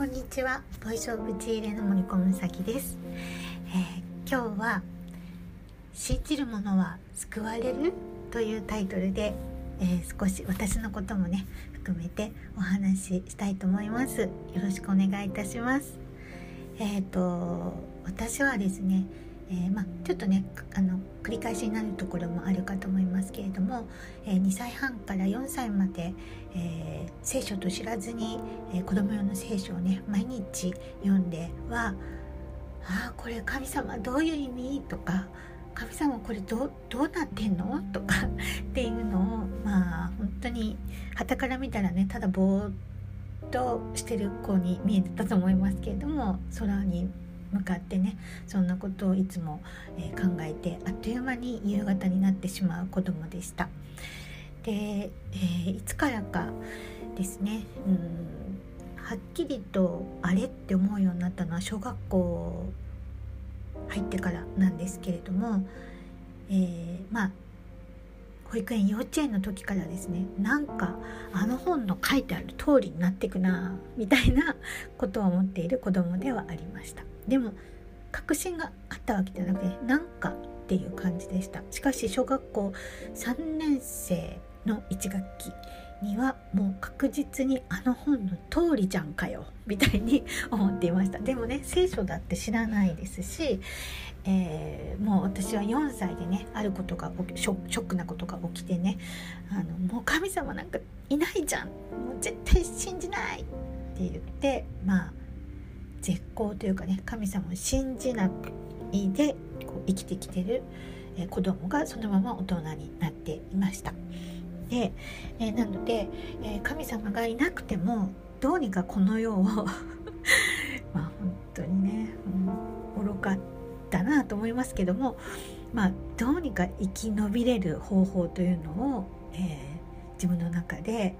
こんにちは。ボイスオブチーレの森子むさきです、えー、今日は信じる者は救われる？というタイトルで、えー、少し私のこともね含めてお話ししたいと思います。よろしくお願いいたします。えっ、ー、と私はですねえー、ま、ちょっとねあの繰り返しになるところもあるかと思いますけれども、えー、2歳半から4歳まで、えー、聖書と知らずに、え子供用の聖書をね毎日読んでは「ああこれ神様どういう意味?」とか「神様これどどうなってんの?」とかっていうのをまあ本当に傍から見たらねただぼーっとしてる子に見えてたと思いますけれども空に向かってねそんなことをいつも、え、考えてあっという間に夕方になってしまう子供でした。で、えー、いつからかですねうんはっきりとあれって思うようになったのは小学校入ってからなんですけれども、えー、まあ保育園幼稚園の時からですねなんかあの本の書いてある通りになってくなみたいなことを思っている子供ではありました。でも確信があったわけじゃなくてなんかっていう感じでした。しかし小学校3年生の1学期にはもう確実にあの本の通りじゃんかよみたいに思っていました。でもね聖書だって知らないですし、えー、もう私は4歳でねあることがショックなことが起きてねあのもう神様なんかいないじゃん。もう絶対信じないって言ってまあ絶好というかね神様を信じないでこう生きてきてる、えー、子供がそのまま大人になっていました。で、えー、なので、えー、神様がいなくてもどうにかこの世を まあ本当にね、うん、愚かったなと思いますけども、まあ、どうにか生き延びれる方法というのを、えー、自分の中で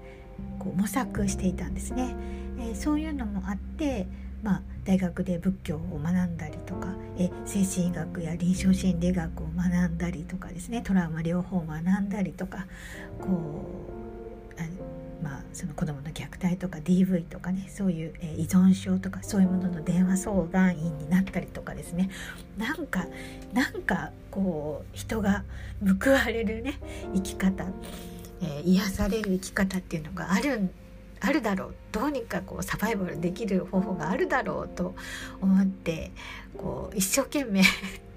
こう模索していたんですね。えー、そういうのもあってまあ、大学で仏教を学んだりとかえ精神医学や臨床心理学を学んだりとかですねトラウマ療法を学んだりとかこうあまあ、その子どもの虐待とか DV とかねそういう、え依存症とかそういうものの電話相談員になったりとかですね。なんかなんかこう人が報われるね生き方、えー、癒される生き方っていうのがあるんあるだろう。どうにかこうサバイバルできる方法があるだろうと思ってこう一生懸命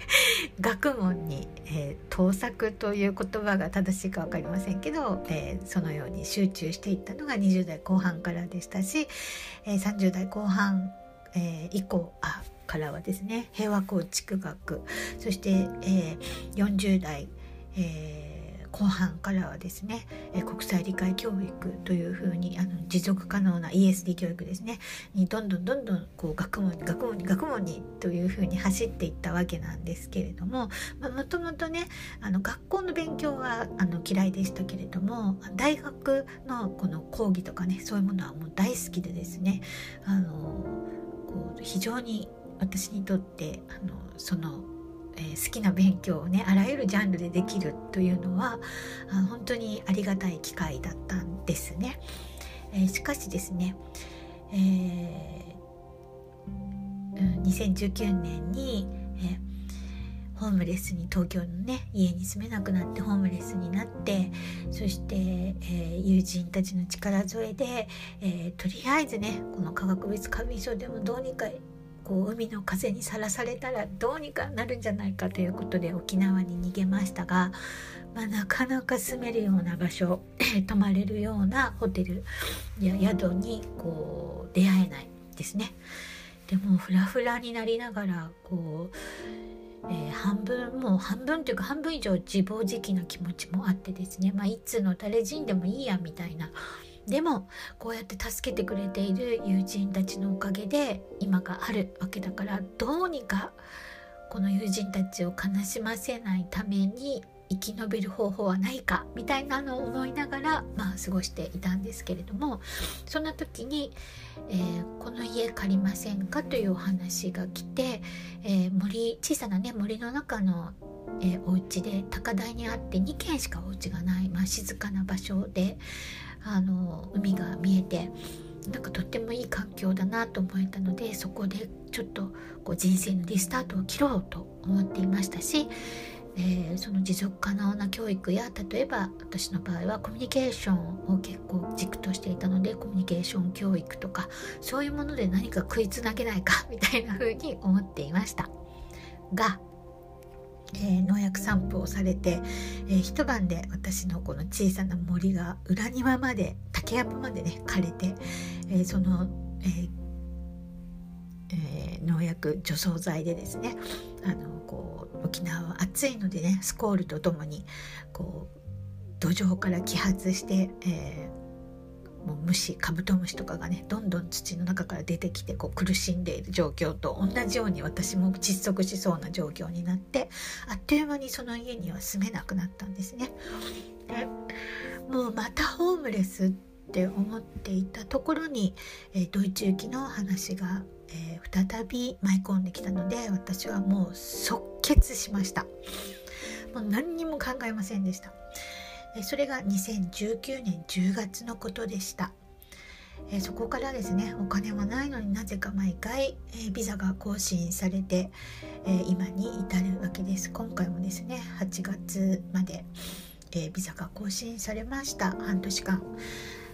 学問に、えー、盗作という言葉が正しいか分かりませんけど、えー、そのように集中していったのが20代後半からでしたし、えー、30代後半、え以降あからはですね平和構築学そして、え40代、えー後半からはですね、え国際理解教育というふうにあの持続可能な ESD 教育ですねにどんどんどんどんこう学問に学問に学問にというふうに走っていったわけなんですけれどももともとねあの学校の勉強はあの嫌いでしたけれども大学のこの講義とかねそういうものはもう大好きでですねあのこう非常に私にとってあのそのえー、好きな勉強をねあらゆるジャンルでできるというのは本当にありがたい機会だったんですね。えー、しかしですね、えー、2019年に、えホームレスに東京のね家に住めなくなってホームレスになってそして、えー、友人たちの力添えで、え、とりあえずねこの化学物過敏症でもどうにかこう海の風にさらされたらどうにかなるんじゃないかということで沖縄に逃げましたが、まあ、なかなか住めるような場所 泊まれるようなホテルや宿にこう出会えないですね。でもフラフラになりながらこうえー、半分もう半分というか半分以上自暴自棄な気持ちもあってですね、まあ、いつの誰人でもいいやみたいなでもこうやって助けてくれている友人たちのおかげで今があるわけだからどうにかこの友人たちを悲しませないために生き延びる方法はないかみたいなのを思いながら、まあ、過ごしていたんですけれどもそんな時に、えー、この家借りませんかというお話が来て、えー、森小さなね森の中のえー、お家で高台にあって2軒しかお家がない、まあ、静かな場所であの海が見えてなんかとってもいい環境だなと思えたのでそこでちょっとこう人生のリスタートを切ろうと思っていましたし、えー、その持続可能な教育や例えば私の場合はコミュニケーションを結構軸としていたのでコミュニケーション教育とかそういうもので何か食いつなげないかみたいな風に思っていました。がえー、農薬散布をされて、えー、一晩で私のこの小さな森が裏庭まで竹やぶまでね枯れて、えー、その、えーえー、農薬除草剤でですねあのこう沖縄は暑いのでねスコールとともにこう土壌から揮発して、えー、もう虫カブトムシとかがねどんどん土の中から出てきてこう苦しんでいる状況と同じように私も窒息しそうな状況になってあっという間にその家には住めなくなったんですね。でもうまたホームレスって思っていたところに、えー、ドイツ行きの話が、えー、再び舞い込んできたので私はもう即決しました。もう何にも考えませんでした。それが2019年10月のことでした。そこからですねお金はないのになぜか毎回、ビザが更新されて、今に至るわけです。今回もですね8月まで、ビザが更新されました。半年間、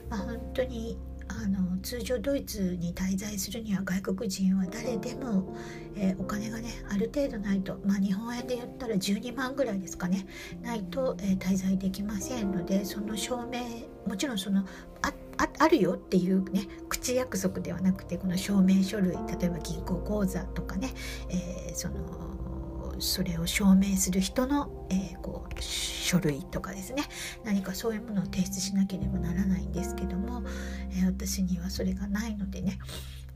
まあ、本当にあの通常ドイツに滞在するには外国人は誰でも、えー、お金がねある程度ないと、まあ、日本円で言ったら12万ぐらいですかね。ないと、えー、滞在できませんのでその証明もちろんそのああるよっていうね口約束ではなくてこの証明書類例えば銀行口座とかね、えー、そのそれを証明する人の、えー、こう書類とかですね何かそういうものを提出しなければならないんですけども、えー、私にはそれがないのでね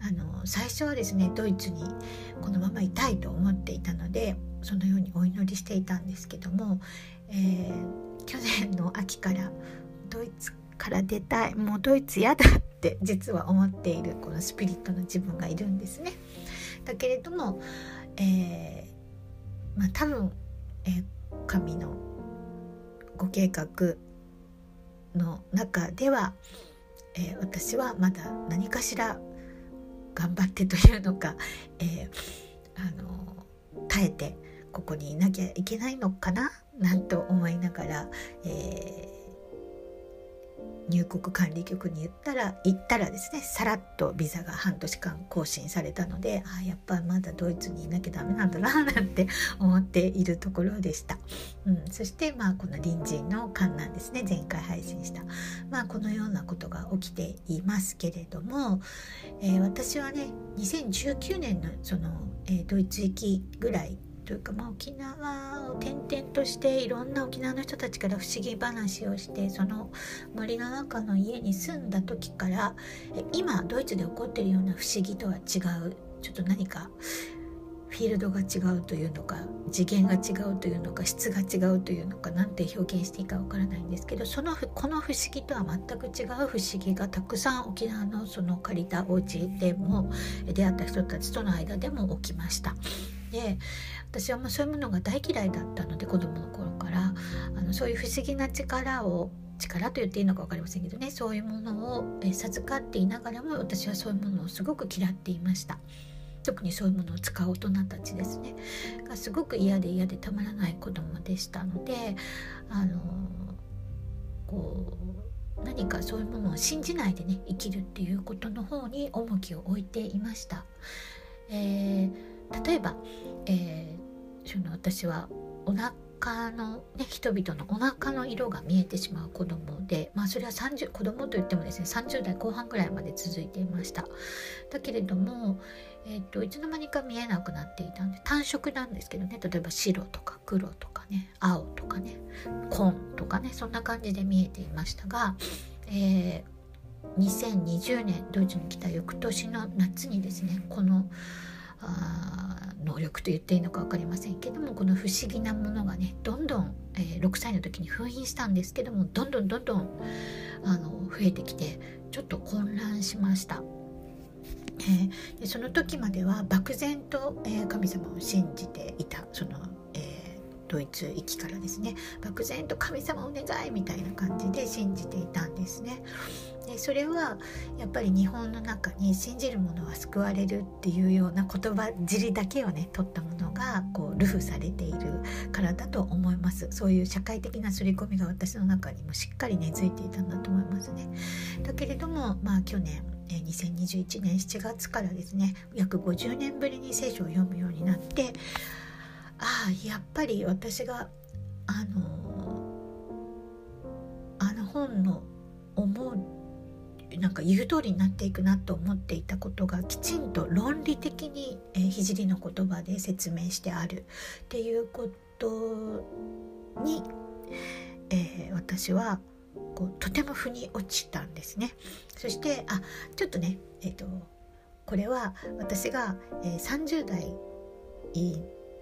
あの最初はですねドイツにこのままいたいと思っていたのでそのようにお祈りしていたんですけども、えー、去年の秋からドイツから出たいもうドイツ嫌だって実は思っているこのスピリットの自分がいるんですね。だけれども、えまあ、多分、え、神のご計画の中では、えー、私はまだ何かしら頑張ってというのか、えー、あの耐えてここにいなきゃいけないのかななんと思いながら、え入国管理局に言ったら行ったらですねさらっとビザが半年間更新されたのであやっぱまだドイツにいなきゃダメなんだななんて 思っているところでした、うん、そしてまあこの隣人の観覧ですね。前回配信した。まあこのようなことが起きていますけれども、えー、私はね2019年のその、えー、ドイツ行きぐらいというか、まあ、沖縄転々としていろんな沖縄の人たちから不思議話をしてその森の中の家に住んだ時から今ドイツで起こっているような不思議とは違う？ちょっと何かフィールドが違うというのか次元が違うというのか質が違うというのか何て表現していいかわからないんですけどそのこの不思議とは全く違う不思議がたくさん沖縄のその借りたお家でも出会った人たちとの間でも起きました。で私はもうそういうものが大嫌いだったので子供の頃からあのそういう不思議な力を力と言っていいのか分かりませんけどねそういうものを授かっていながらも私はそういうものをすごく嫌っていました。特にそういうものを使う大人たちですねがすごく嫌で嫌でたまらない子供でしたのであのこう何かそういうものを信じないでね生きるっていうことの方に重きを置いていました。えー、例えば、えー、その私はお腹の、ね、人々のお腹の色が見えてしまう子供でまあそれは30子供といってもですね30代後半ぐらいまで続いていました。だけれども、えーと、いつの間にか見えなくなっていたんで単色なんですけどね例えば白とか黒とかね青とかね紺とかねそんな感じで見えていましたが、えー、2020年ドイツに来た翌年の夏にですねこの能力と言っていいのか分かりませんけどもこの不思議なものがねどんどん、えー、6歳の時に封印したんですけどもどんどんどんどんあの増えてきてちょっと混乱しました。えー、でその時までは漠然と、えー、神様を信じていたその、えー、ドイツ行きからですね漠然と神様お願いみたいな感じで信じていたんですね。でそれはやっぱり日本の中に信じる者は救われるっていうような言葉尻だけをね取ったものがこう流布されているからだと思います。そういう社会的な刷り込みが私の中にもしっかり根付いていたんだと思いますね。だけれどもまあ去年2021年7月からですね約50年ぶりに聖書を読むようになってああやっぱり私があのあの本の思うなんか言う通りになっていくなと思っていたことがきちんと論理的に、えー、聖の言葉で説明してあるっていうことに、えー、私はこうとても腑に落ちたんですね。そしてあちょっとね、えーと、これは私が、えー、30代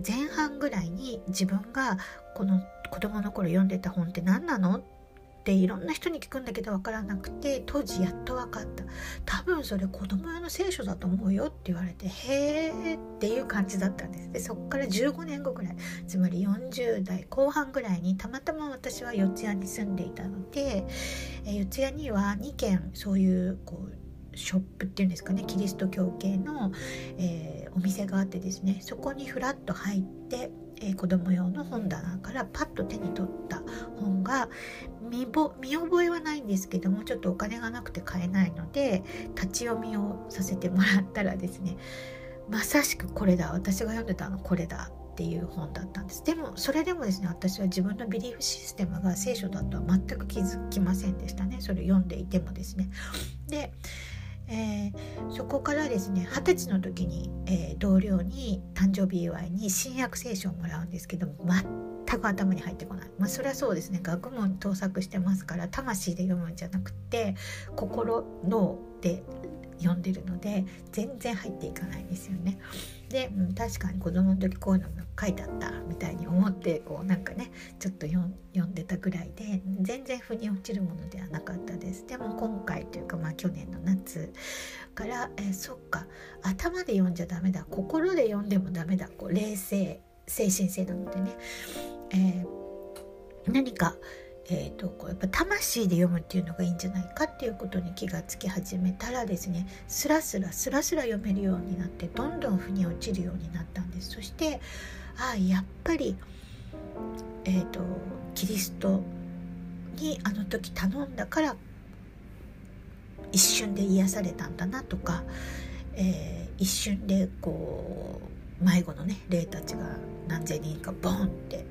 前半ぐらいに自分がこの子供の頃読んでた本って何なの？っていろんな人に聞くんだけど分からなくて当時やっと分かった。多分それ子供用の聖書だと思うよって言われてへえっていう感じだったんです。でそっから15年後ぐらい。つまり40代後半ぐらいにたまたま私は四谷に住んでいたので、え四谷には2軒そういうこうショップっていうんですかねキリスト教系の、えー、お店があってですねそこにふらっと入ってえー、子供用の本棚からパッと手に取った本が見見覚えはないんですけどもちょっとお金がなくて買えないので立ち読みをさせてもらったらですねまさしくこれだ私が読んでたのこれだっていう本だったんです。でもそれでもですね私は自分のビリーフシステムが聖書だとは全く気づきませんでしたね。それ読んでいてもですね。でえー、そこからですね二十歳の時に、えー、同僚に誕生日祝いに新約聖書をもらうんですけど全く頭に入ってこない、まあ、それはそうですね学問に盗作してますから魂で読むんじゃなくて心脳で読んでるので全然入っていかないんですよね。で、うん、確かに子供の時こういうのが書いてあったみたいに思ってこうなんかねちょっと読んでたぐらいで全然腑に落ちるものではなかったです。でも今回というかまあ去年の夏からえそっか頭で読んじゃダメだ心で読んでもダメだこう冷静精神性なのでね、えー、何かえーと、こうやっぱ魂で読むっていうのがいいんじゃないかっていうことに気がつき始めたらですねスラスラスラスラ読めるようになってどんどん腑に落ちるようになったんです。そしてああやっぱり、えーと、キリストにあの時頼んだから一瞬で癒されたんだなとか、えー、一瞬でこう迷子のね霊たちが何千人かボンって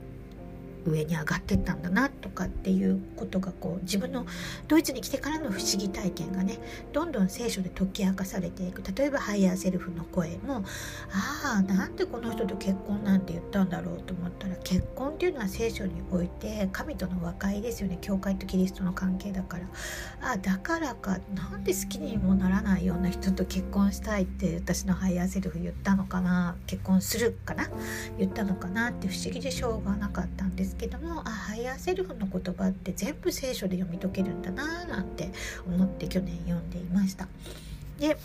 上に上がってったんだなとかっていうことがこう自分のドイツに来てからの不思議体験がねどんどん聖書で解き明かされていく。例えばハイヤーセルフの声もああなんでこの人と結婚なんて言ったんだろうと思ったら結婚っていうのは聖書において神との和解ですよね。教会とキリストの関係だから。ああだからか。なんで好きにもならないような人と結婚したいって私のハイヤーセルフ言ったのかな。結婚するかな。言ったのかなって不思議でしょうがなかったんです。ですけどもあハイヤーセルフの言葉って全部聖書で読み解けるんだななんて思って去年読んでいました。で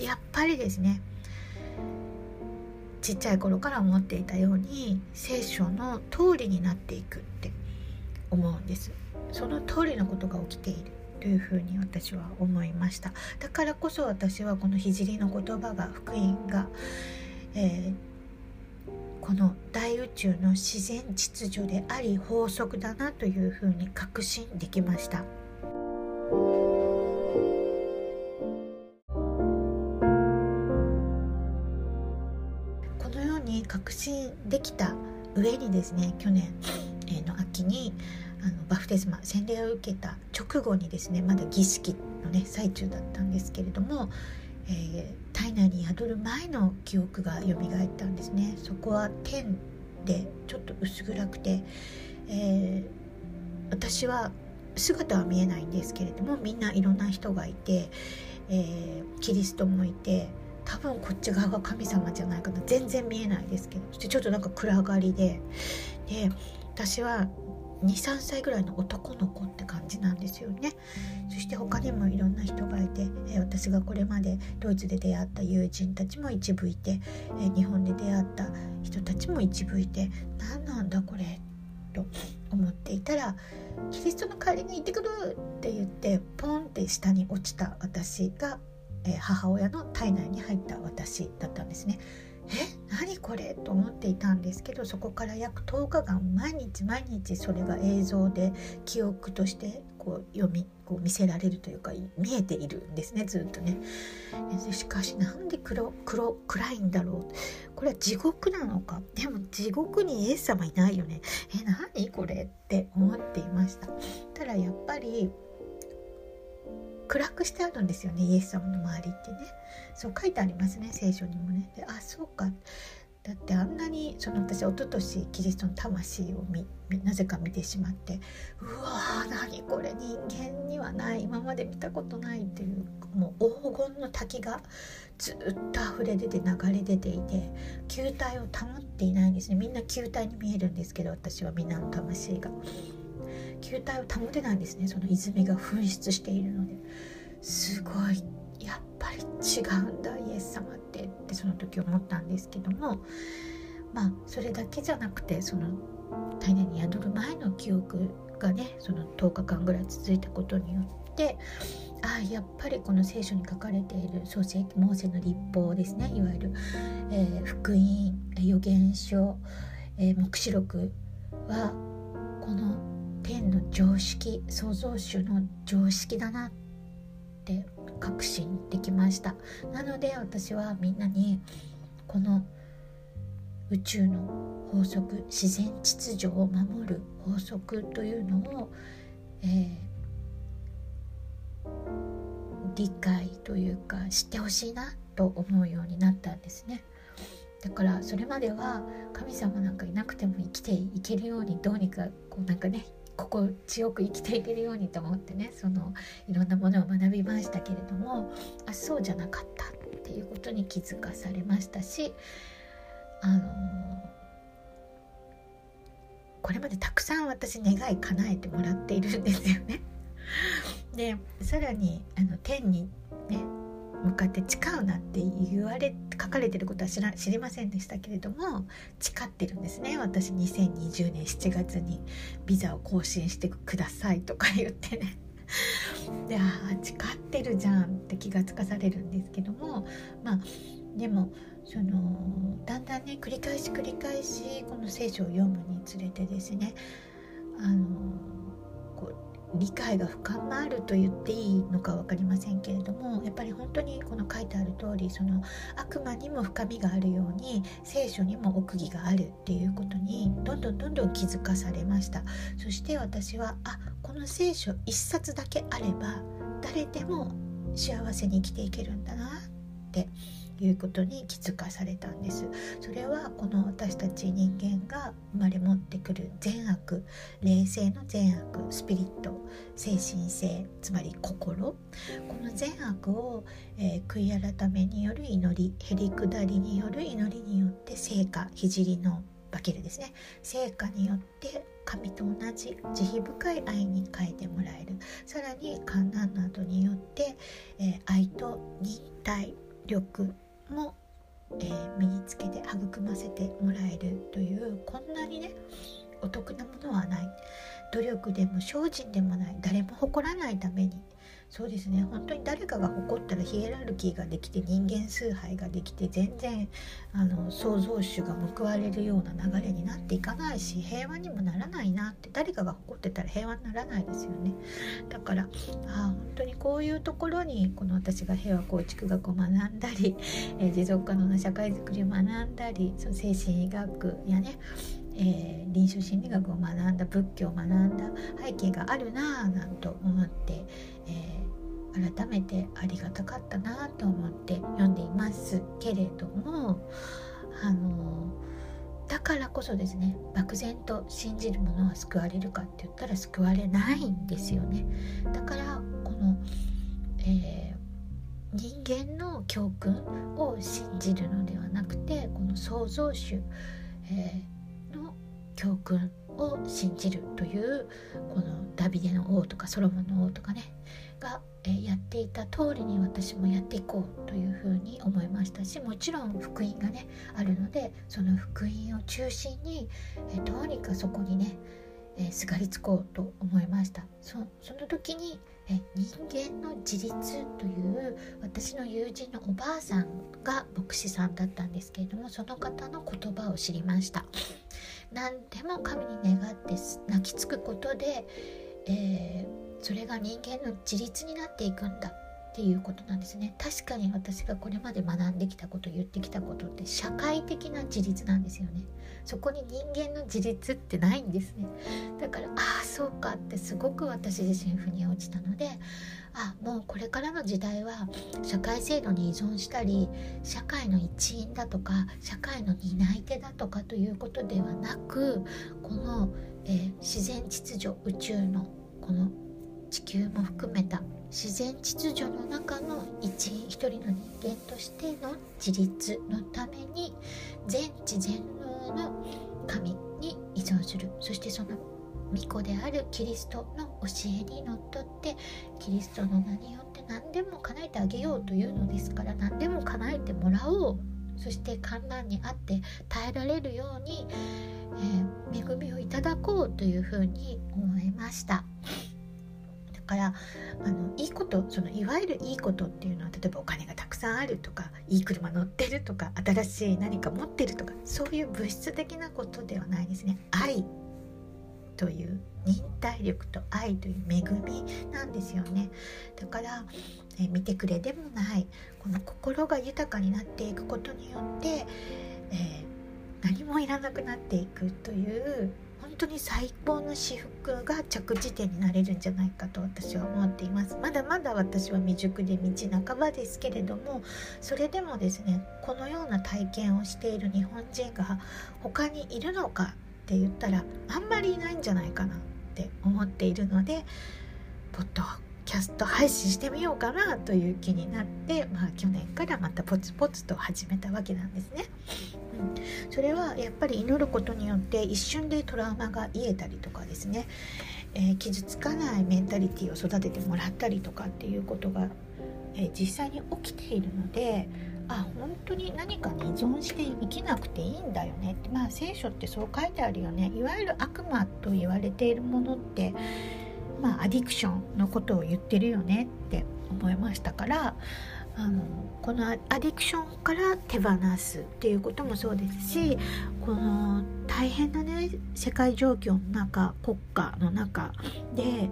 やっぱりですねちっちゃい頃から思っていたように聖書の通りになっていくって思うんです。その通りのことが起きているというふうに私は思いました。だからこそ私はこの聖の言葉が福音が、えーこの大宇宙の自然秩序であり法則だなというふうに確信できました。このように確信できた上にですね去年の秋にあのバフテスマ洗礼を受けた直後にですねまだ儀式のね最中だったんですけれどもえー、体内に宿る前の記憶が蘇ったんですね。そこは天でちょっと薄暗くて、えー、私は姿は見えないんですけれどもみんないろんな人がいて、えー、キリストもいて多分こっち側が神様じゃないかな。全然見えないですけどそしてちょっとなんか暗がりで。で私は23歳ぐらいの男の子って感じなんですよねそして他にもいろんな人がいて、え私がこれまでドイツで出会った友人たちも一部いて、え日本で出会った人たちも一部いて何なんだこれと思っていたら「キリストの代わりに行ってくる!」って言ってポンって下に落ちた私が、え、母親の体内に入った私だったんですね。え何これ？と思っていたんですけどそこから約10日間毎日毎日それが映像で記憶としてこう読みこう見せられるというか見えているんですねずっとね。しかしなんで黒黒暗いんだろう？これは地獄なのか？でも地獄にイエス様いないよね。え何これ？って思っていました。ただやっぱり暗くしてあるんですよねイエス様の周りってね。そう書いてありますね聖書にもね。であそうか。だってあんなにその私一昨年キリストの魂を見なぜか見てしまってうわー何これ人間にはない。今まで見たことないっていうもう黄金の滝がずっと溢れ出て流れ出ていて球体を保っていないんですね。みんな球体に見えるんですけど私は皆の魂が。球体を保てないんですね。その泉が噴出しているので。すごいやっぱり違うんだイエス様って。ってその時思ったんですけども。まあそれだけじゃなくてその体内に宿る前の記憶がねその10日間ぐらい続いたことによってああやっぱりこの聖書に書かれている創世記モーセの立法ですね。いわゆる、えー、福音預言書、えー、黙示録はこの天の常識創造主の常識だなって確信できましたなので私はみんなにこの宇宙の法則自然秩序を守る法則というのを、えー、理解というか知ってほしいなと思うようになったんですね。だからそれまでは神様なんかいなくても生きていけるようにどうにかこうなんかね心地よく生きていけるようにと思ってねそのいろんなものを学びましたけれどもあそうじゃなかったっていうことに気づかされましたしあのこれまでたくさん私願い叶えてもらっているんですよね。でさらにあの天に向かって誓うなって言われ書かれてることは知ら知りませんでしたけれども誓ってるんですね。私2020年7月にビザを更新してくださいとか言ってね。でああ誓ってるじゃんって気がつかされるんですけどもまあでもそのだんだんね繰り返し繰り返しこの聖書を読むにつれてですねあのこう理解が深まると言っていいのか分かりませんけれどもやっぱり本当にこの書いてある通りその悪魔にも深みがあるように聖書にも奥義があるっていうことにどんどんどんどん気づかされました。そして私はあこの聖書一冊だけあれば誰でも幸せに生きていけるんだなっていうことに気づかされたんです。それはこの私たち人間が生まれ持ってくる善悪霊性の善悪スピリット精神性つまり心。この善悪を、えー、悔い改めによる祈りへりくだりによる祈りによって成果聖の化けるですね。成果によって神と同じ慈悲深い愛に変えてもらえる。さらに観覧などによって、えー、愛と忍耐力も、えー、身につけて育ませてもらえるというこんなにねお得なものはない。努力でも精進でもない。誰も誇らないために。そうですね。本当に誰かが誇ったらヒエラルキーができて人間崇拝ができて全然あの創造主が報われるような流れになっていかないし平和にもならないなって誰かが誇ってたら平和にならないですよね。だからあ本当にこういうところにこの私が平和構築学を学んだり、え、持続可能な社会づくりを学んだりその精神医学やねえー、臨床心理学を学んだ仏教を学んだ背景があるなぁなんと思って、えー、改めてありがたかったなと思って読んでいますけれどもあのだからこそですね漠然と信じるものは救われるかって言ったら救われないんですよね。だからこの、えー、人間の教訓を信じるのではなくてこの創造主、えー教訓を信じるというこのダビデの王とかソロモンの王とかねが、え、やっていた通りに私もやっていこうというふうに思いましたしもちろん福音がねあるのでその福音を中心に、え、どうにかそこにね、え、すがりつこうと思いました。そその時にえ人間の自立という私の友人のおばあさんが牧師さんだったんですけれどもその方の言葉を知りました。何でも神に願って泣きつくことで、えー、それが人間の自立になっていくんだっていうことなんですね。確かに私がこれまで学んできたこと言ってきたことって社会的な自立なんですよね。そこに人間の自立ってないんですね。だからああそうかってすごく私自身腑に落ちたのであもうこれからの時代は社会制度に依存したり社会の一員だとか社会の担い手だとかということではなくこの、えー、自然秩序宇宙のこの地球も含めた自然秩序の中の一員一人の人間としての自立のために全知全能の神に依存するそしてその巫女であるキリストの教えにのっとってキリストの名によって何でも叶えてあげようというのですから何でも叶えてもらおうそして観覧にあって耐えられるように、えー、恵みをいただこうというふうに思いました。からあのいいことそのいわゆるいいことっていうのは例えばお金がたくさんあるとかいい車乗ってるとか新しい何か持ってるとかそういう物質的なことではないですね。愛という忍耐力と愛という恵みなんですよね。だからえ見てくれでもないこの心が豊かになっていくことによって、えー、何もいらなくなっていくという当に最高の私服が着地点になれるんじゃないかと私は思っていますまだまだ私は未熟で道半ばですけれどもそれでもですねこのような体験をしている日本人が他にいるのかって言ったらあんまりいないんじゃないかなって思っているのでポッドキャスト配信してみようかなという気になって、まあ、去年からまたポツポツと始めたわけなんですね。それはやっぱり祈ることによって一瞬でトラウマが癒えたりとかですね、えー、傷つかないメンタリティを育ててもらったりとかっていうことが、えー、実際に起きているのであ本当に何かに依存して生きなくていいんだよね。ってまあ聖書ってそう書いてあるよね。いわゆる悪魔と言われているものってまあアディクションのことを言ってるよねって思いましたからあのこのアディクションから手放すっていうこともそうですしこの大変なね世界状況の中国家の中で、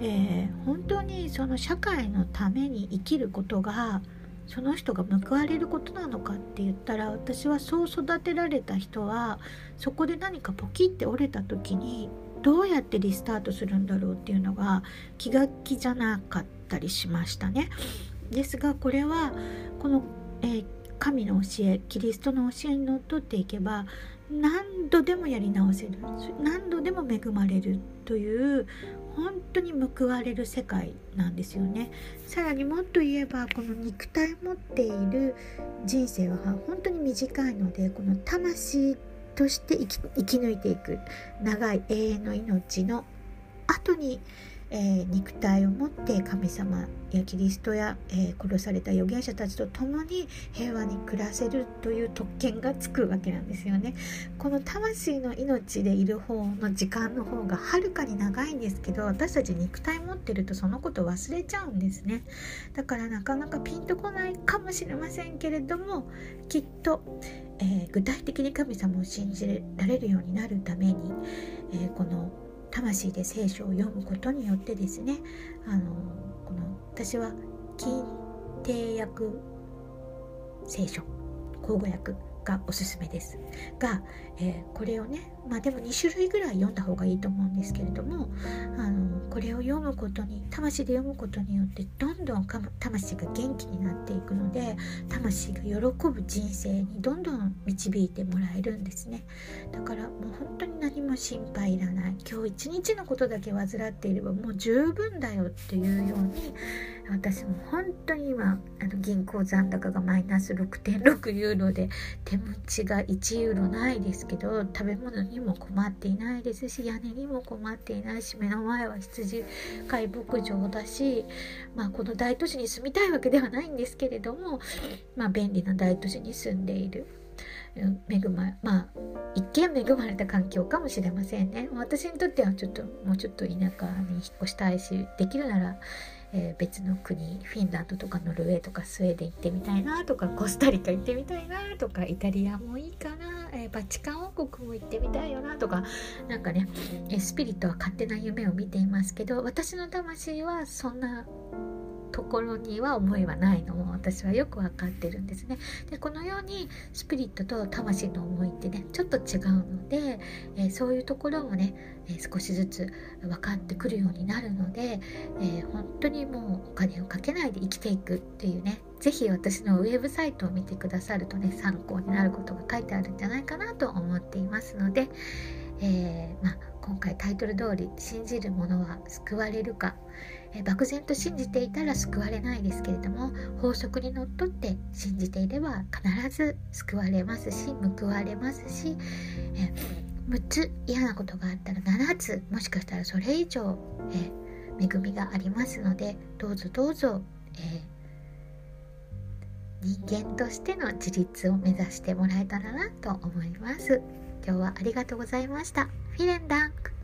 えー、本当にその社会のために生きることがその人が報われることなのかって言ったら私はそう育てられた人はそこで何かポキって折れた時にどうやってリスタートするんだろうっていうのが気が気じゃなかったりしましたね。ですがこれはこの、えー、神の教えキリストの教えにのっとっていけば何度でもやり直せる何度でも恵まれるという本当に報われる世界なんですよね。さらにもっと言えばこの肉体を持っている人生は本当に短いのでこの魂として生き生き抜いていく長い永遠の命の後にえー、肉体を持って神様やキリストや、えー、殺された預言者たちと共に平和に暮らせるという特権がつくわけなんですよね。この魂の命でいる方の時間の方がはるかに長いんですけど私たち肉体持ってるとそのこと忘れちゃうんですね。だからなかなかピンとこないかもしれませんけれどもきっと、えー、具体的に神様を信じられるようになるために、えこの魂で聖書を読むことによってですねあのこの私は金定訳聖書口語訳がおすすめです。が、えー、これをねまあでも2種類ぐらい読んだ方がいいと思うんですけれどもあのこれを読むことに魂で読むことによってどんどん魂が元気になっていくので魂が喜ぶ人生にどんどん導いてもらえるんですね。だからもう本当に何も心配いらない。今日一日のことだけ患っていればもう十分だよっていうように私も本当に今あの銀行残高がマイナス6.6ユーロで手持ちが1ユーロないです。けど食べ物にも困っていないですし屋根にも困っていないし目の前は羊飼い牧場だし、まあ、この大都市に住みたいわけではないんですけれども、まあ、便利な大都市に住んでいる。恵ままあ一見恵まれた環境かもしれませんね私にとってはちょっともうちょっと田舎に引っ越したいしできるならえー、別の国フィンランドとかノルウェーとかスウェーデン行ってみたいなとかコスタリカ行ってみたいなとかイタリアもいいかな、えー、バチカン王国も行ってみたいよなとかなんかね、えスピリットは勝手な夢を見ていますけど私の魂はそんなところには思いはないのも私はよく分かってるんですね。でこのようにスピリットと魂の思いってねちょっと違うので、えー、そういうところもね、えー、少しずつ分かってくるようになるので、えー、本当にもうお金をかけないで生きていくっていうね是非私のウェブサイトを見てくださるとね参考になることが書いてあるんじゃないかなと思っていますので、えまあ、今回タイトル通り「信じる者は救われるか」え漠然と信じていたら救われないですけれども法則にのっとって信じていれば必ず救われますし報われますしえ6つ嫌なことがあったら7つもしかしたらそれ以上え恵みがありますのでどうぞどうぞ、え人間としての自立を目指してもらえたらなと思います。今日はありがとうございました。フィレンダンク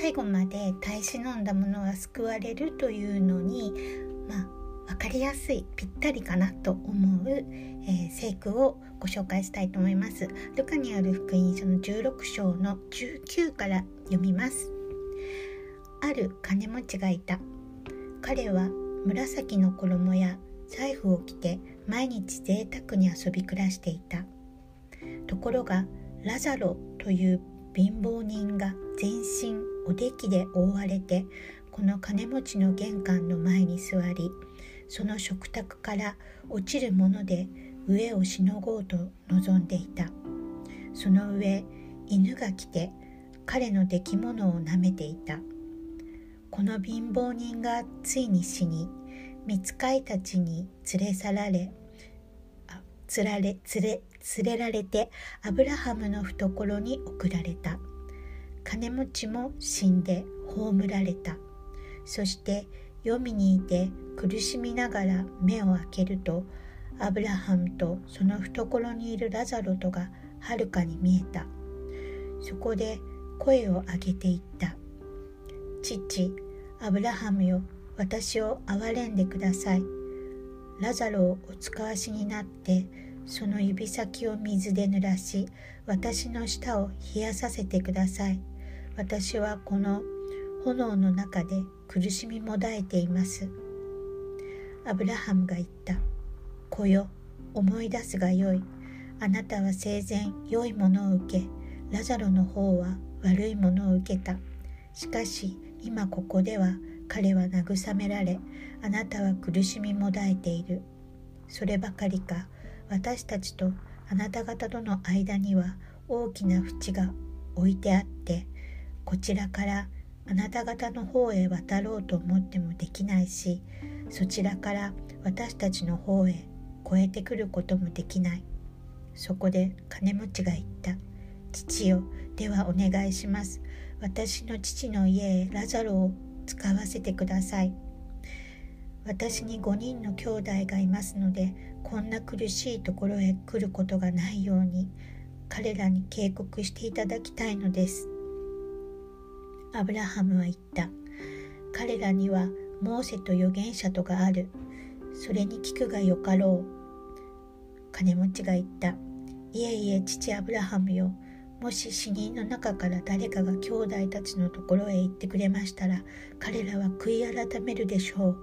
最後まで耐え忍んだものは救われるというのにまあ分かりやすいぴったりかなと思う、えー、聖句をご紹介したいと思います。ルカにある福音書の16章の19から読みます。ある金持ちがいた。彼は紫の衣や財布を着て毎日贅沢に遊び暮らしていた。ところがラザロという貧乏人が全身おできで覆われてこの金持ちの玄関の前に座りその食卓から落ちるもので上をしのごうと望んでいた。その上犬が来て彼の出来物をなめていた。この貧乏人がついに死に見つかいたちに連れ去られつられ連れ連れられてアブラハムの懐に送られた。金持ちも死んで葬られた。そして黄泉にいて苦しみながら目を開けるとアブラハムとその懐にいるラザロとがはるかに見えた。そこで声を上げていった父アブラハムよ私を憐れんでください。ラザロをお使わしになってその指先を水で濡らし私の舌を冷やさせてください。私はこの炎の中で苦しみもだえています。アブラハムが言った。子よ思い出すがよい。あなたは生前良いものを受けラザロの方は悪いものを受けた。しかし今ここでは彼は慰められあなたは苦しみもだえている。そればかりか私たちとあなた方との間には大きな縁が置いてあってこちらからあなた方の方へ渡ろうと思ってもできないしそちらから私たちの方へ越えてくることもできない。そこで金持ちが言った。父よではお願いします。私の父の家へラザロを使わせてください。私に5人の兄弟がいますのでこんな苦しいところへ来ることがないように彼らに警告していただきたいのです。アブラハムは言った。彼らにはモーセと預言者とがある。それに聞くがよかろう。金持ちが言った。いえいえ父アブラハムよ。もし死人の中から誰かが兄弟たちのところへ行ってくれましたら彼らは悔い改めるでしょう。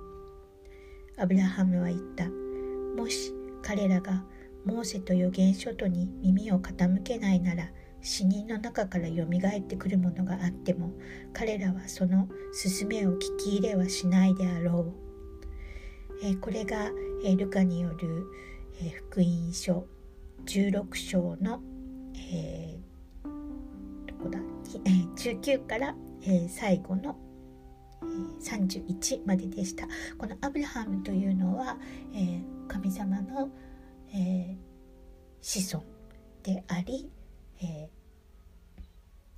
アブラハムは言った。もし彼らがモーセと預言書とに耳を傾けないなら死人の中からよみがえってくるものがあっても彼らはその勧めを聞き入れはしないであろう、えー、これが、えー、ルカによる、えー、福音書16章の、えどこだ、えー、19から、えー、最後の、え、31まででした。このアブラハムというのは、えー、神様の、えー、子孫であり、えー、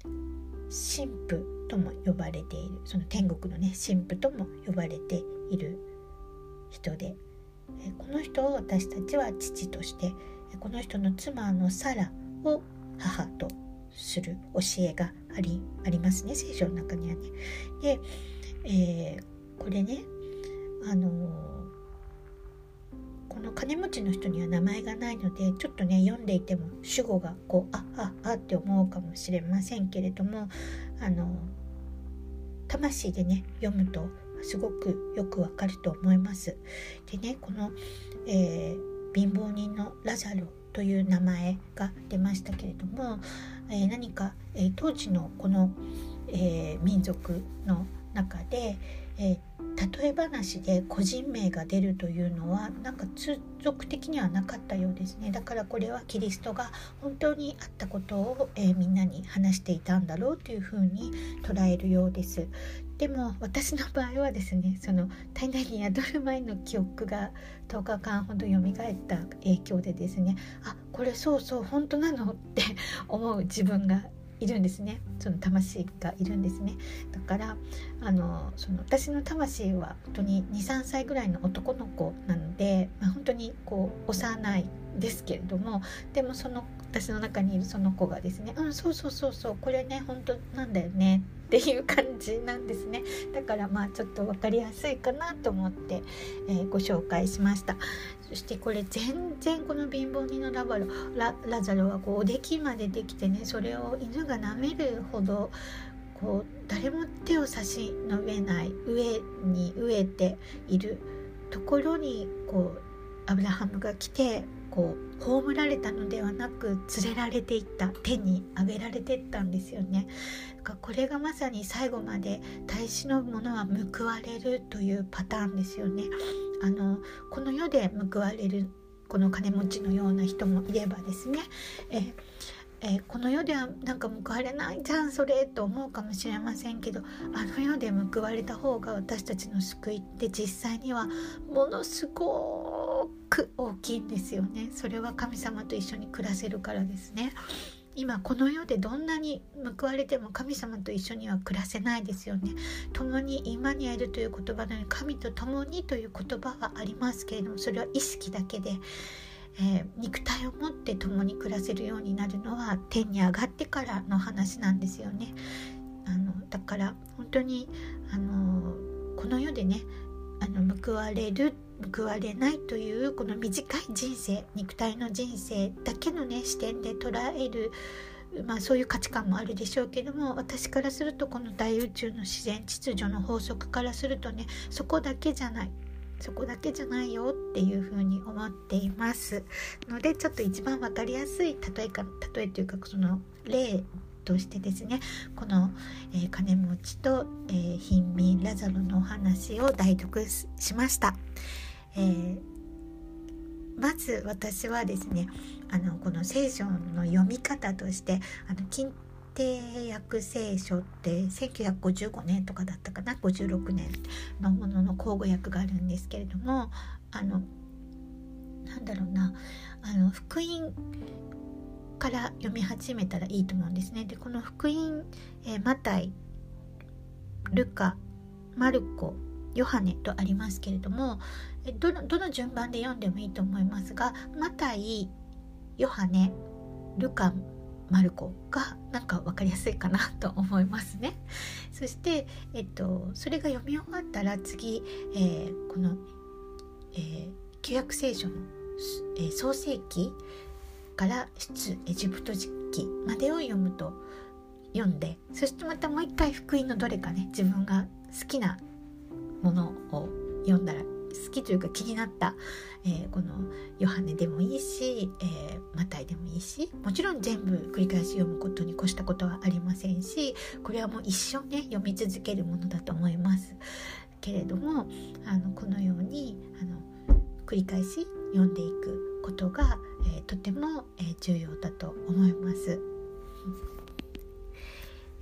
神父とも呼ばれているその天国のね神父とも呼ばれている人でこの人を私たちは父としてこの人の妻のサラを母とする教えがありありますね聖書の中にはね。で、えー、これねあのこの金持ちの人には名前がないのでちょっとね読んでいても主語がこうあああって思うかもしれませんけれどもあの魂でね読むとすごくよくわかると思います。でねこの、えー、貧乏人のラザロという名前が出ましたけれども、えー、何か、えー、当時のこの、え民族の中で、え例え話で個人名が出るというのはなんか通俗的にはなかったようですね。だからこれはキリストが本当にあったことを、えー、みんなに話していたんだろうというふうに捉えるようです。でも私の場合はですねその体内に宿る前の記憶が10日間ほど蘇った影響でですねあこれそうそう本当なのって思う自分がいるんですね。その魂がいるんですね。だからあのその私の魂は本当に23歳ぐらいの男の子なので、まあ、本当にこう幼いですけれどもでもその私の中にいるその子がですね「うんそうそうそうそうこれね本当なんだよね」っていう感じなんですね。だからまあちょっと分かりやすいかなと思って、えー、ご紹介しました。そしてこれ全然この貧乏人のラバロララザロはこうおできまでできてねそれを犬が舐めるほどこう誰も手を差し伸べない上に飢えているところにこうアブラハムが来てこう葬られたのではなく連れられていった手に上げられていったんですよね。これがまさに最後まで耐え忍ぶものは報われるというパターンですよね。あのこの世で報われるこの金持ちのような人もいればですねええ、この世ではなんか報われないじゃんそれと思うかもしれませんけどあの世で報われた方が私たちの救いって実際にはものすごく大きいんですよね。それは神様と一緒に暮らせるからですね。今この世でどんなに報われても神様と一緒には暮らせないですよね。共にイマニエルという言葉のように神と共にという言葉はありますけれどもそれは意識だけでえー、肉体を持って共に暮らせるようになるのは天に上がってからの話なんですよね。あのだから本当にあのこの世でねあの報われる報われないというこの短い人生肉体の人生だけのね視点で捉えるまあそういう価値観もあるでしょうけども私からするとこの大宇宙の自然秩序の法則からするとねそこだけじゃないそこだけじゃないよっていうふうに思っていますのでちょっと一番分かりやすい例えか例えというかその例としてですねこの、えー、金持ちと、えー、貧民ラザロのお話を代読しました。えー、まず私はですねあのこの聖書の読み方としてあの近定訳聖書って1955年とかだったかな？56年のものの口語訳があるんですけれどもあのなんだろうなあの福音から読み始めたらいいと思うんですね。でこの福音、えー、マタイルカマルコヨハネとありますけれどもどのどの順番で読んでもいいと思いますがマタイヨハネルカマルコがなんか分かりやすいかなと思いますね。そして、えっと、それが読み終わったら次、えー、この、えー、旧約聖書の、えー、創世記から出エジプト時期までを読むと読んでそしてまたもう一回福音のどれかね自分が好きなものを読んだら好きというか気になった、えー、このヨハネでもいいし、えー、マタイでもいいしもちろん全部繰り返し読むことに越したことはありませんしこれはもう一生ね読み続けるものだと思いますけれどもあのこのようにあの繰り返し読んでいくことが、えー、とても、え重要だと思います。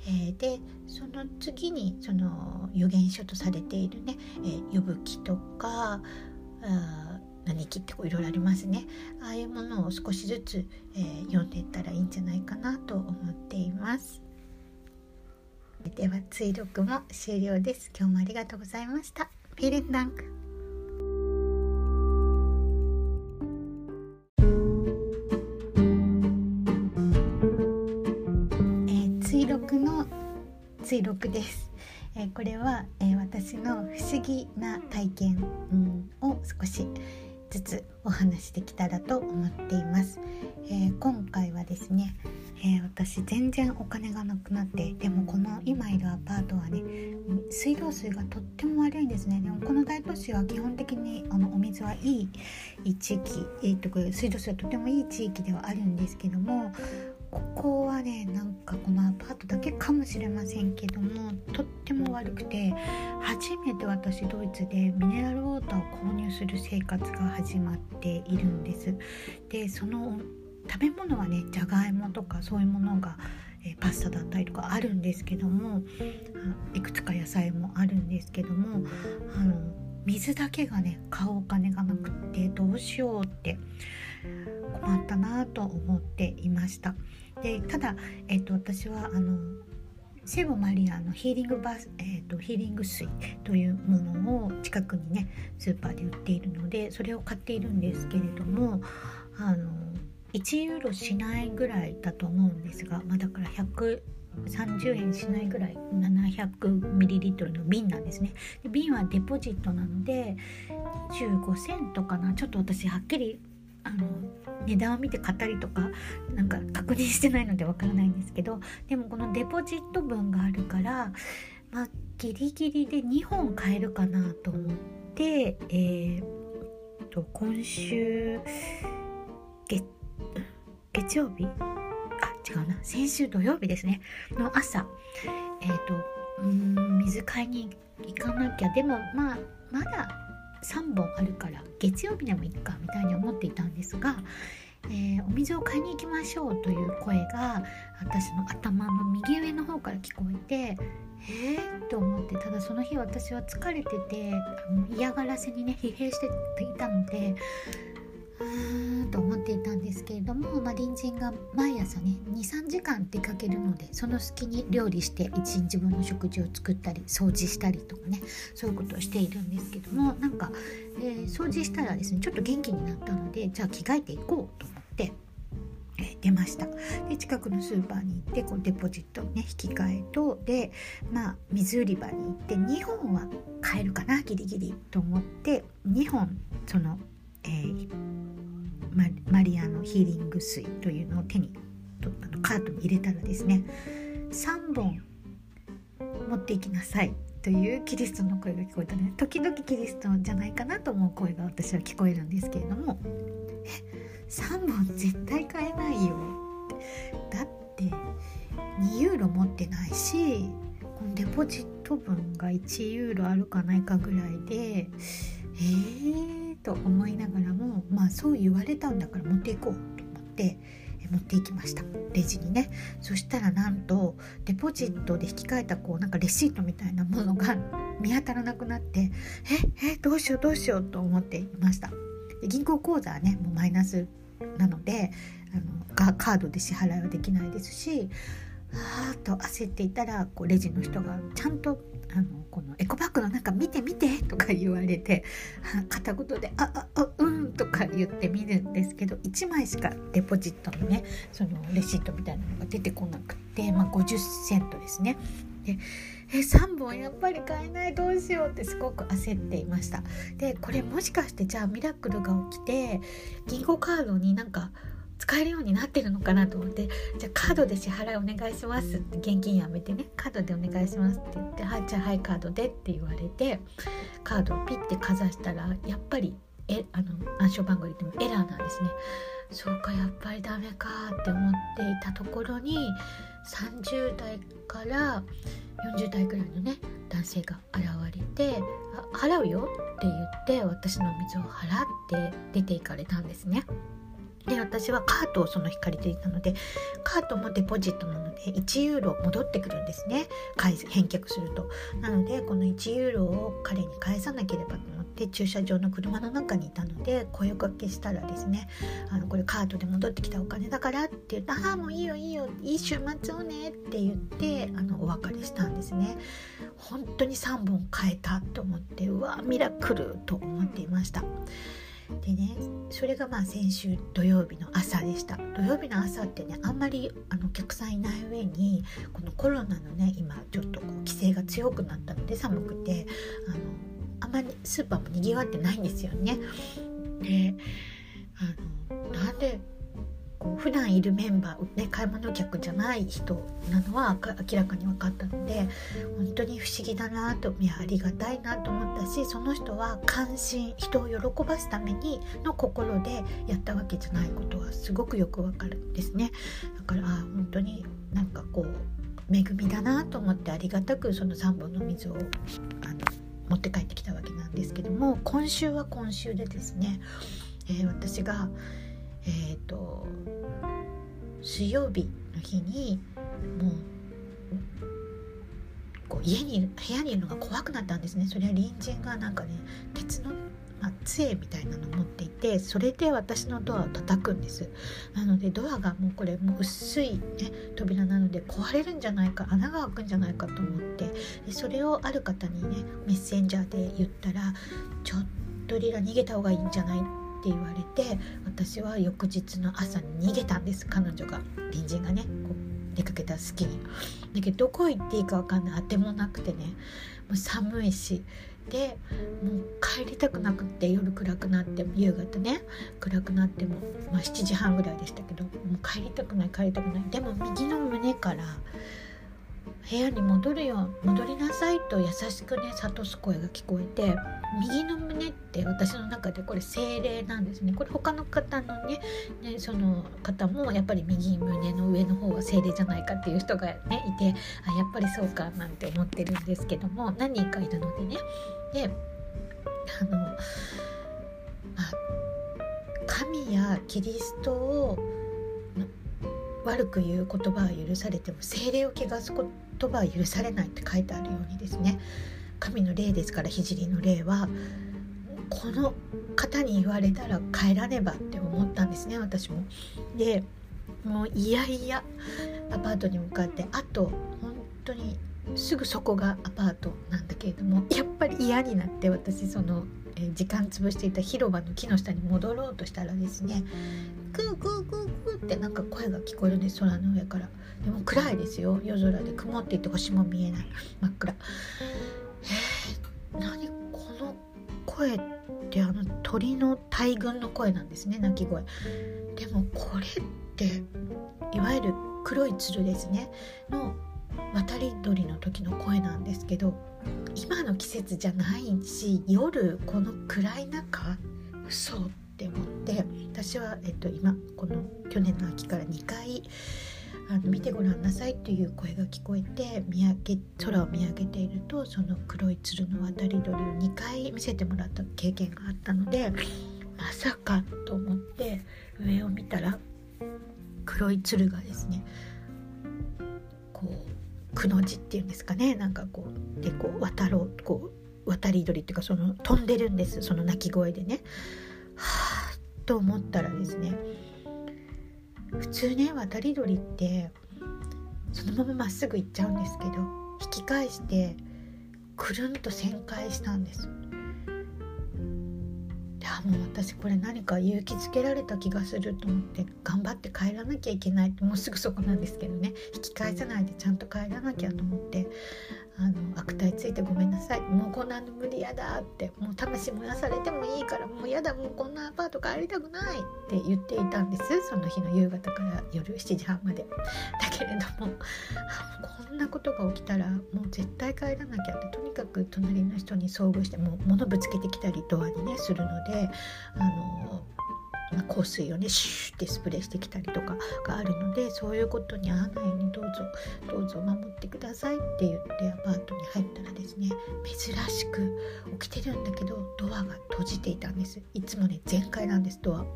えー、でその次にその預言書とされているね「えー、呼ぶ記」とかあ何記ってこういろいろありますね。ああいうものを少しずつ、えー、読んでいったらいいんじゃないかなと思っています。では追録も終了です。今日もありがとうございました。フィレンダンク。追録です、えー、これは、えー、私の不思議な体験、うん、を少しずつお話しできたらと思っています、えー、今回はですね、えー、私全然お金がなくなってでもこの今いるアパートはね水道水がとっても悪いんですね。でもこの大都市は基本的にあのお水はいい地域、えー、と水道水はとてもいい地域ではあるんですけどもここはねなんかこのアパートだけかもしれませんけどもとっても悪くて初めて私ドイツでミネラルウォーターを購入する生活が始まっているんです。でその食べ物はねじゃがいもとかそういうものが、え、パスタだったりとかあるんですけどもいくつか野菜もあるんですけどもあの水だけがね買うお金がなくってどうしようって困ったなと思っていました。でただ、えーと、私はあの聖母マリアのヒーリングバス、えーと、ヒーリング水というものを近くにねスーパーで売っているのでそれを買っているんですけれどもあの1ユーロしないぐらいだと思うんですが、まあ、だから130円しないぐらい 700ml の瓶なんですね。で瓶はデポジットなので25セントかな。ちょっと私はっきりあの値段を見て買ったりとかなんか確認してないのでわからないんですけどでもこのデポジット分があるからまあギリギリで2本買えるかなと思ってえー、と今週月月曜日？あ違うな。先週土曜日ですね。の朝。えっ、とうん水買いに行かなきゃ。でもまあまだ3本あるから月曜日でもいっかみたいに思っていたんですが、えー、お水を買いに行きましょうという声が私の頭の右上の方から聞こえてえー、と思ってただその日私は疲れてて嫌がらせにね疲弊していたのでうーんと思っていたんですけれども、まあ、隣人が毎朝ね23時間出かけるのでその隙に料理して1日分の食事を作ったり掃除したりとかねそういうことをしているんですけどもなんか、えー、掃除したらですねちょっと元気になったのでじゃあ着替えていこうと思って。え出ましたで近くのスーパーに行ってこうデポジットね引き換えとでまあ水売り場に行って2本は買えるかなギリギリと思って2本そのえー、マリアのヒーリング水というのを手に取ったのカートに入れたらですね。3本持っていきなさいというキリストの声が聞こえたね。時々キリストじゃないかなと思う声が私は聞こえるんですけれども。え3本絶対買えないよ。だって2ユーロ持ってないしこのデポジット分が1ユーロあるかないかぐらいでえーと思いながらもまあそう言われたんだから持っていこうと思って持っていきました。レジにね。そしたらなんとデポジットで引き換えたこうなんかレシートみたいなものが見当たらなくなってええどうしようどうしようと思っていました。で銀行口座はねもうマイナスなのであのカードで支払いはできないですしあーと焦っていたらこうレジの人がちゃんとあのこのエコバッグの中見て見てとか言われて片言で「あああうん」とか言って見るんですけど1枚しかデポジットのねそのレシートみたいなのが出てこなくて、まあ、50セントですね。でえ3本やっぱり買えないどうしようってすごく焦っていましたでこれもしかしてじゃあミラクルが起きて銀行カードになんか使えるようになってるのかなと思ってじゃあカードで支払いお願いしますって現金やめてねカードでお願いしますって言ってはいじゃあはいカードでって言われてカードをピッてかざしたらやっぱりえあの暗証番号入れてもエラーなんですねそうかやっぱりダメかって思っていたところに30代から40代ぐらいのね男性が現れて「払うよ」って言って私の水を払って出て行かれたんですね。で私はカートをその日借りていたのでカートもデポジットなので1ユーロ戻ってくるんですね。返返却すると。なのでこの1ユーロを彼に返さなければと思って駐車場の車の中にいたので声かけしたらですねあのこれカートで戻ってきたお金だからって言って「ああもういいよいいよいい週末をね」って言ってあのお別れしたんですね。本当に3本変えたと思ってうわミラクルと思っていました。でねそれがまあ先週土曜日の朝でした土曜日の朝ってねあんまりあのお客さんいない上にこのコロナのね今ちょっとこう規制が強くなったので寒くてあのあんまりスーパーもにぎわってないんですよね。であのなんでこう普段いるメンバー、ね、買い物客じゃない人なのは明らかに分かったので本当に不思議だなとありがたいなと思ったしその人は関心人を喜ばすためにの心でやったわけじゃないことはすごくよくわかるんですね。だから本当になんかこう恵みだなと思ってありがたくその3本の水をあの持って帰ってきたわけなんですけども今週は今週でですね、えー、私がえーと、水曜日の日にもうこう家に部屋にいるのが怖くなったんですねそれは隣人がなんかね鉄の、まあ、杖みたいなのを持っていてそれで私のドアを叩くんですなのでドアがもうこれもう薄い、ね、扉なので壊れるんじゃないか穴が開くんじゃないかと思ってでそれをある方にねメッセンジャーで言ったら「ちょっとリラ逃げた方がいいんじゃない?」って言われて私は翌日の朝に逃げたんです。彼女が隣人がねこう出かけた隙に。だけどどこ行っていいか分かんない。あてもなくてねもう寒いし。でもう帰りたくなくって夜暗くなっても夕方ね暗くなっても、まあ、7時半ぐらいでしたけどもう帰りたくない帰りたくない。でも右の胸から部屋に戻るよ戻りなさいと優しくね諭す声が聞こえて右の胸って私の中でこれ精霊なんですね。これ他の方のねねその方もやっぱり右胸の上の方は精霊じゃないかっていう人がねいてあやっぱりそうかなんて思ってるんですけども何人かいるのでね。であの、まあ、神やキリストを悪く言う言葉は許されても精霊を汚すこと言葉は許されないって書いてあるようにですね神の霊ですから聖の霊はこの方に言われたら帰らねばって思ったんですね私も。でもういやいやアパートに向かってあと本当にすぐそこがアパートなんだけれどもやっぱり嫌になって私その時間潰していた広場の木の下に戻ろうとしたらですねークークークーってなんか声が聞こえるんです空の上から。でも暗いですよ。夜空で曇っていて星も見えない。真っ暗。えー、何この声ってあの鳥の大群の声なんですね鳴き声。でもこれっていわゆる黒い鶴ですね。の渡り鳥の時の声なんですけど今の季節じゃないし夜この暗い中嘘。っって思って私は、えっと、今この去年の秋から2回あの見てごらんなさいという声が聞こえて見上げ空を見上げているとその黒い鶴の渡り鳥を2回見せてもらった経験があったのでまさかと思って上を見たら黒い鶴がですねこうくの字っていうんですかねなんかこうでこう渡ろうこう渡り鳥っていうかその飛んでるんですその鳴き声でね。はあと思ったらですね普通ね渡り鳥ってそのまままっすぐ行っちゃうんですけど引き返してくるんと旋回したんです。もう私これ何か勇気づけられた気がすると思って頑張って帰らなきゃいけないってもうすぐそこなんですけどね引き返さないでちゃんと帰らなきゃと思ってあの悪態ついてごめんなさい。もうこんなの無理やだって。もう魂燃やされてもいいからもうやだもうこんなアパート帰りたくないって言っていたんです。その日の夕方から夜7時半まで。だけれどもこんなことが起きたらもう絶対帰らなきゃってとにかく隣の人に遭遇してもう物ぶつけてきたりドアにねするのであのま、香水をねシューってスプレーしてきたりとかがあるのでそういうことに合わないようにどうぞどうぞ守ってくださいって言って珍しく起きてるんだけどドアが閉じていたんです。いつもね全開なんですドア。で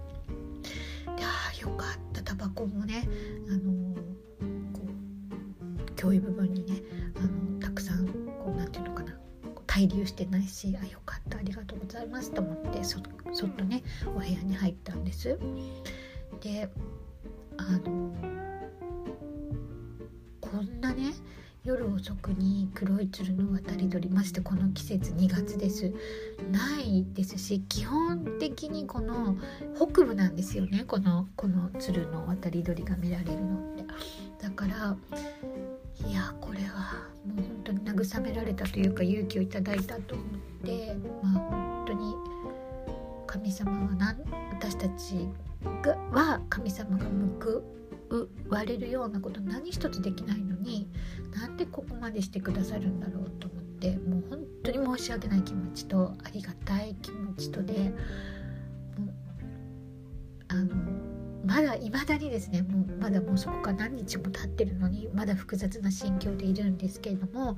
あよかった。タバコもねあのこう共有部分にねあのたくさんこうなんていうのかな。滞留してないしあよかったありがとうございますと思ってそそっとねお部屋に入ったんです。で夜遅くに黒い鶴の渡り鳥ましてこの季節2月です。ないですし基本的にこの北部なんですよね。このこの鶴の渡り鳥が見られるのって。だからいやこれはもう本当に慰められたというか勇気をいただいたと思ってまあ本当に神様は何私たちがは神様が報われるようなこと何一つできないのになんでここまでしてくださるんだろうと思ってもう本当に申し訳ない気持ちとありがたい気持ちとでもうあのまだ未だにですねもうまだもうそこから何日も経ってるのにまだ複雑な心境でいるんですけれども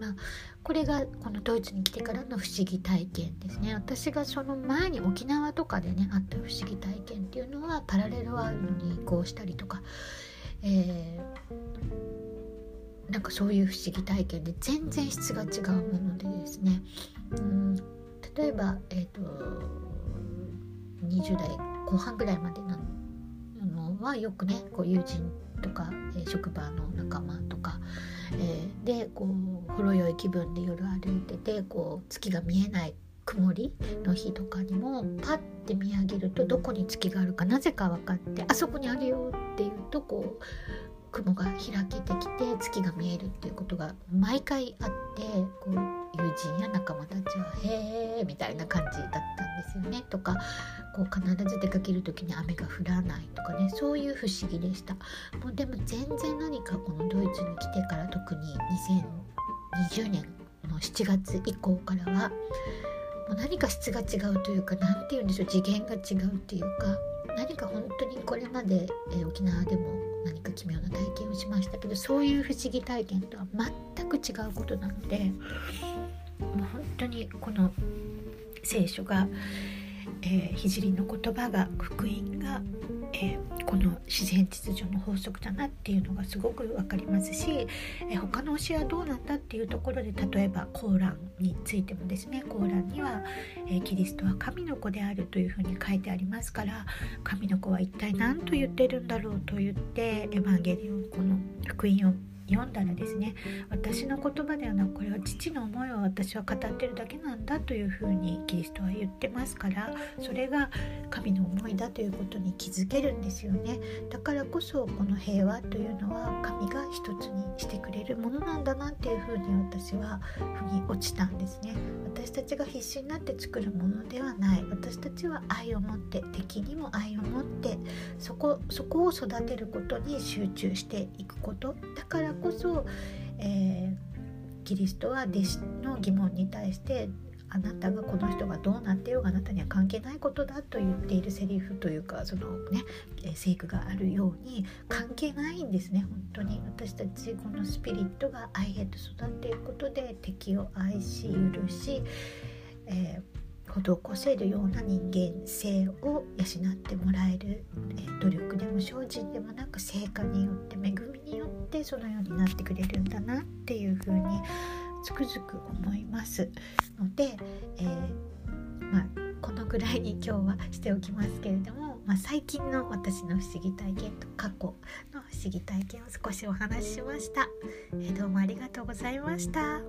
まあ、これがこのドイツに来てからの不思議体験ですね。私がその前に沖縄とかでねあった不思議体験っていうのはパラレルワールドに移行したりとか、えー、なんかそういう不思議体験で全然質が違うものでですね。うん例えば、えーと、20代後半ぐらいまでなのはよくねこう友人とか、えー、職場の仲間とか、えー、でこうほろ酔い気分で夜歩いててこう月が見えない曇りの日とかにもパッて見上げるとどこに月があるかなぜか分かってあそこにあるよっていうとこう雲が開けてきて月が見えるっていうことが毎回あってこう友人や仲間たちは「へえ」みたいな感じだったんですよねとかこう必ず出かける時に雨が降らないとかねそういう不思議でした。もうでも全然何かこのドイツに来てから特に2020年の7月以降からはもう何か質が違うというか何て言うんでしょう次元が違うっていうか何か本当にこれまで、えー、沖縄でも何か奇妙な体験をしましたけどそういう不思議体験とは全く違うことなのでもう本当にこの聖書が、えー、聖の言葉が福音が、えー、この自然秩序の法則だなっていうのがすごく分かりますし、えー、他の教えはどうなんだっていうところで例えばコーランについてもですねコーランには、え、キリストは神の子であるというふうに書いてありますから神の子は一体何と言ってるんだろうと言ってエヴァンゲリオンこの福音を読んだらですね私の言葉ではなくこれは父の思いを私は語ってるだけなんだというふうにキリストは言ってますからそれが神の思いだということに気づけるんですよね。だからこそこの平和というのは神が一つにしてくれるものなんだなっていうふうに私は腑に落ちたんですね。私たちが必死になって作るものではない。私たちは愛を持って敵にも愛を持ってそこそこを育てることに集中していくこと。だからこそ、えー、キリストは弟子の疑問に対してあなたがこの人がどうなってようがあなたには関係ないことだと言っているセリフというかそのね聖句があるように関係ないんですね本当に。私たちこのスピリットが愛へと育っていくことで敵を愛し許し、えー施せるような人間性を養ってもらえる、え努力でも精進でもなく成果によって恵みによってそのようになってくれるんだなっていうふうにつくづく思いますので、えー、まあ、このぐらいに今日はしておきますけれども、まあ、最近の私の不思議体験と過去の不思議体験を少しお話ししました、えー、どうもありがとうございました。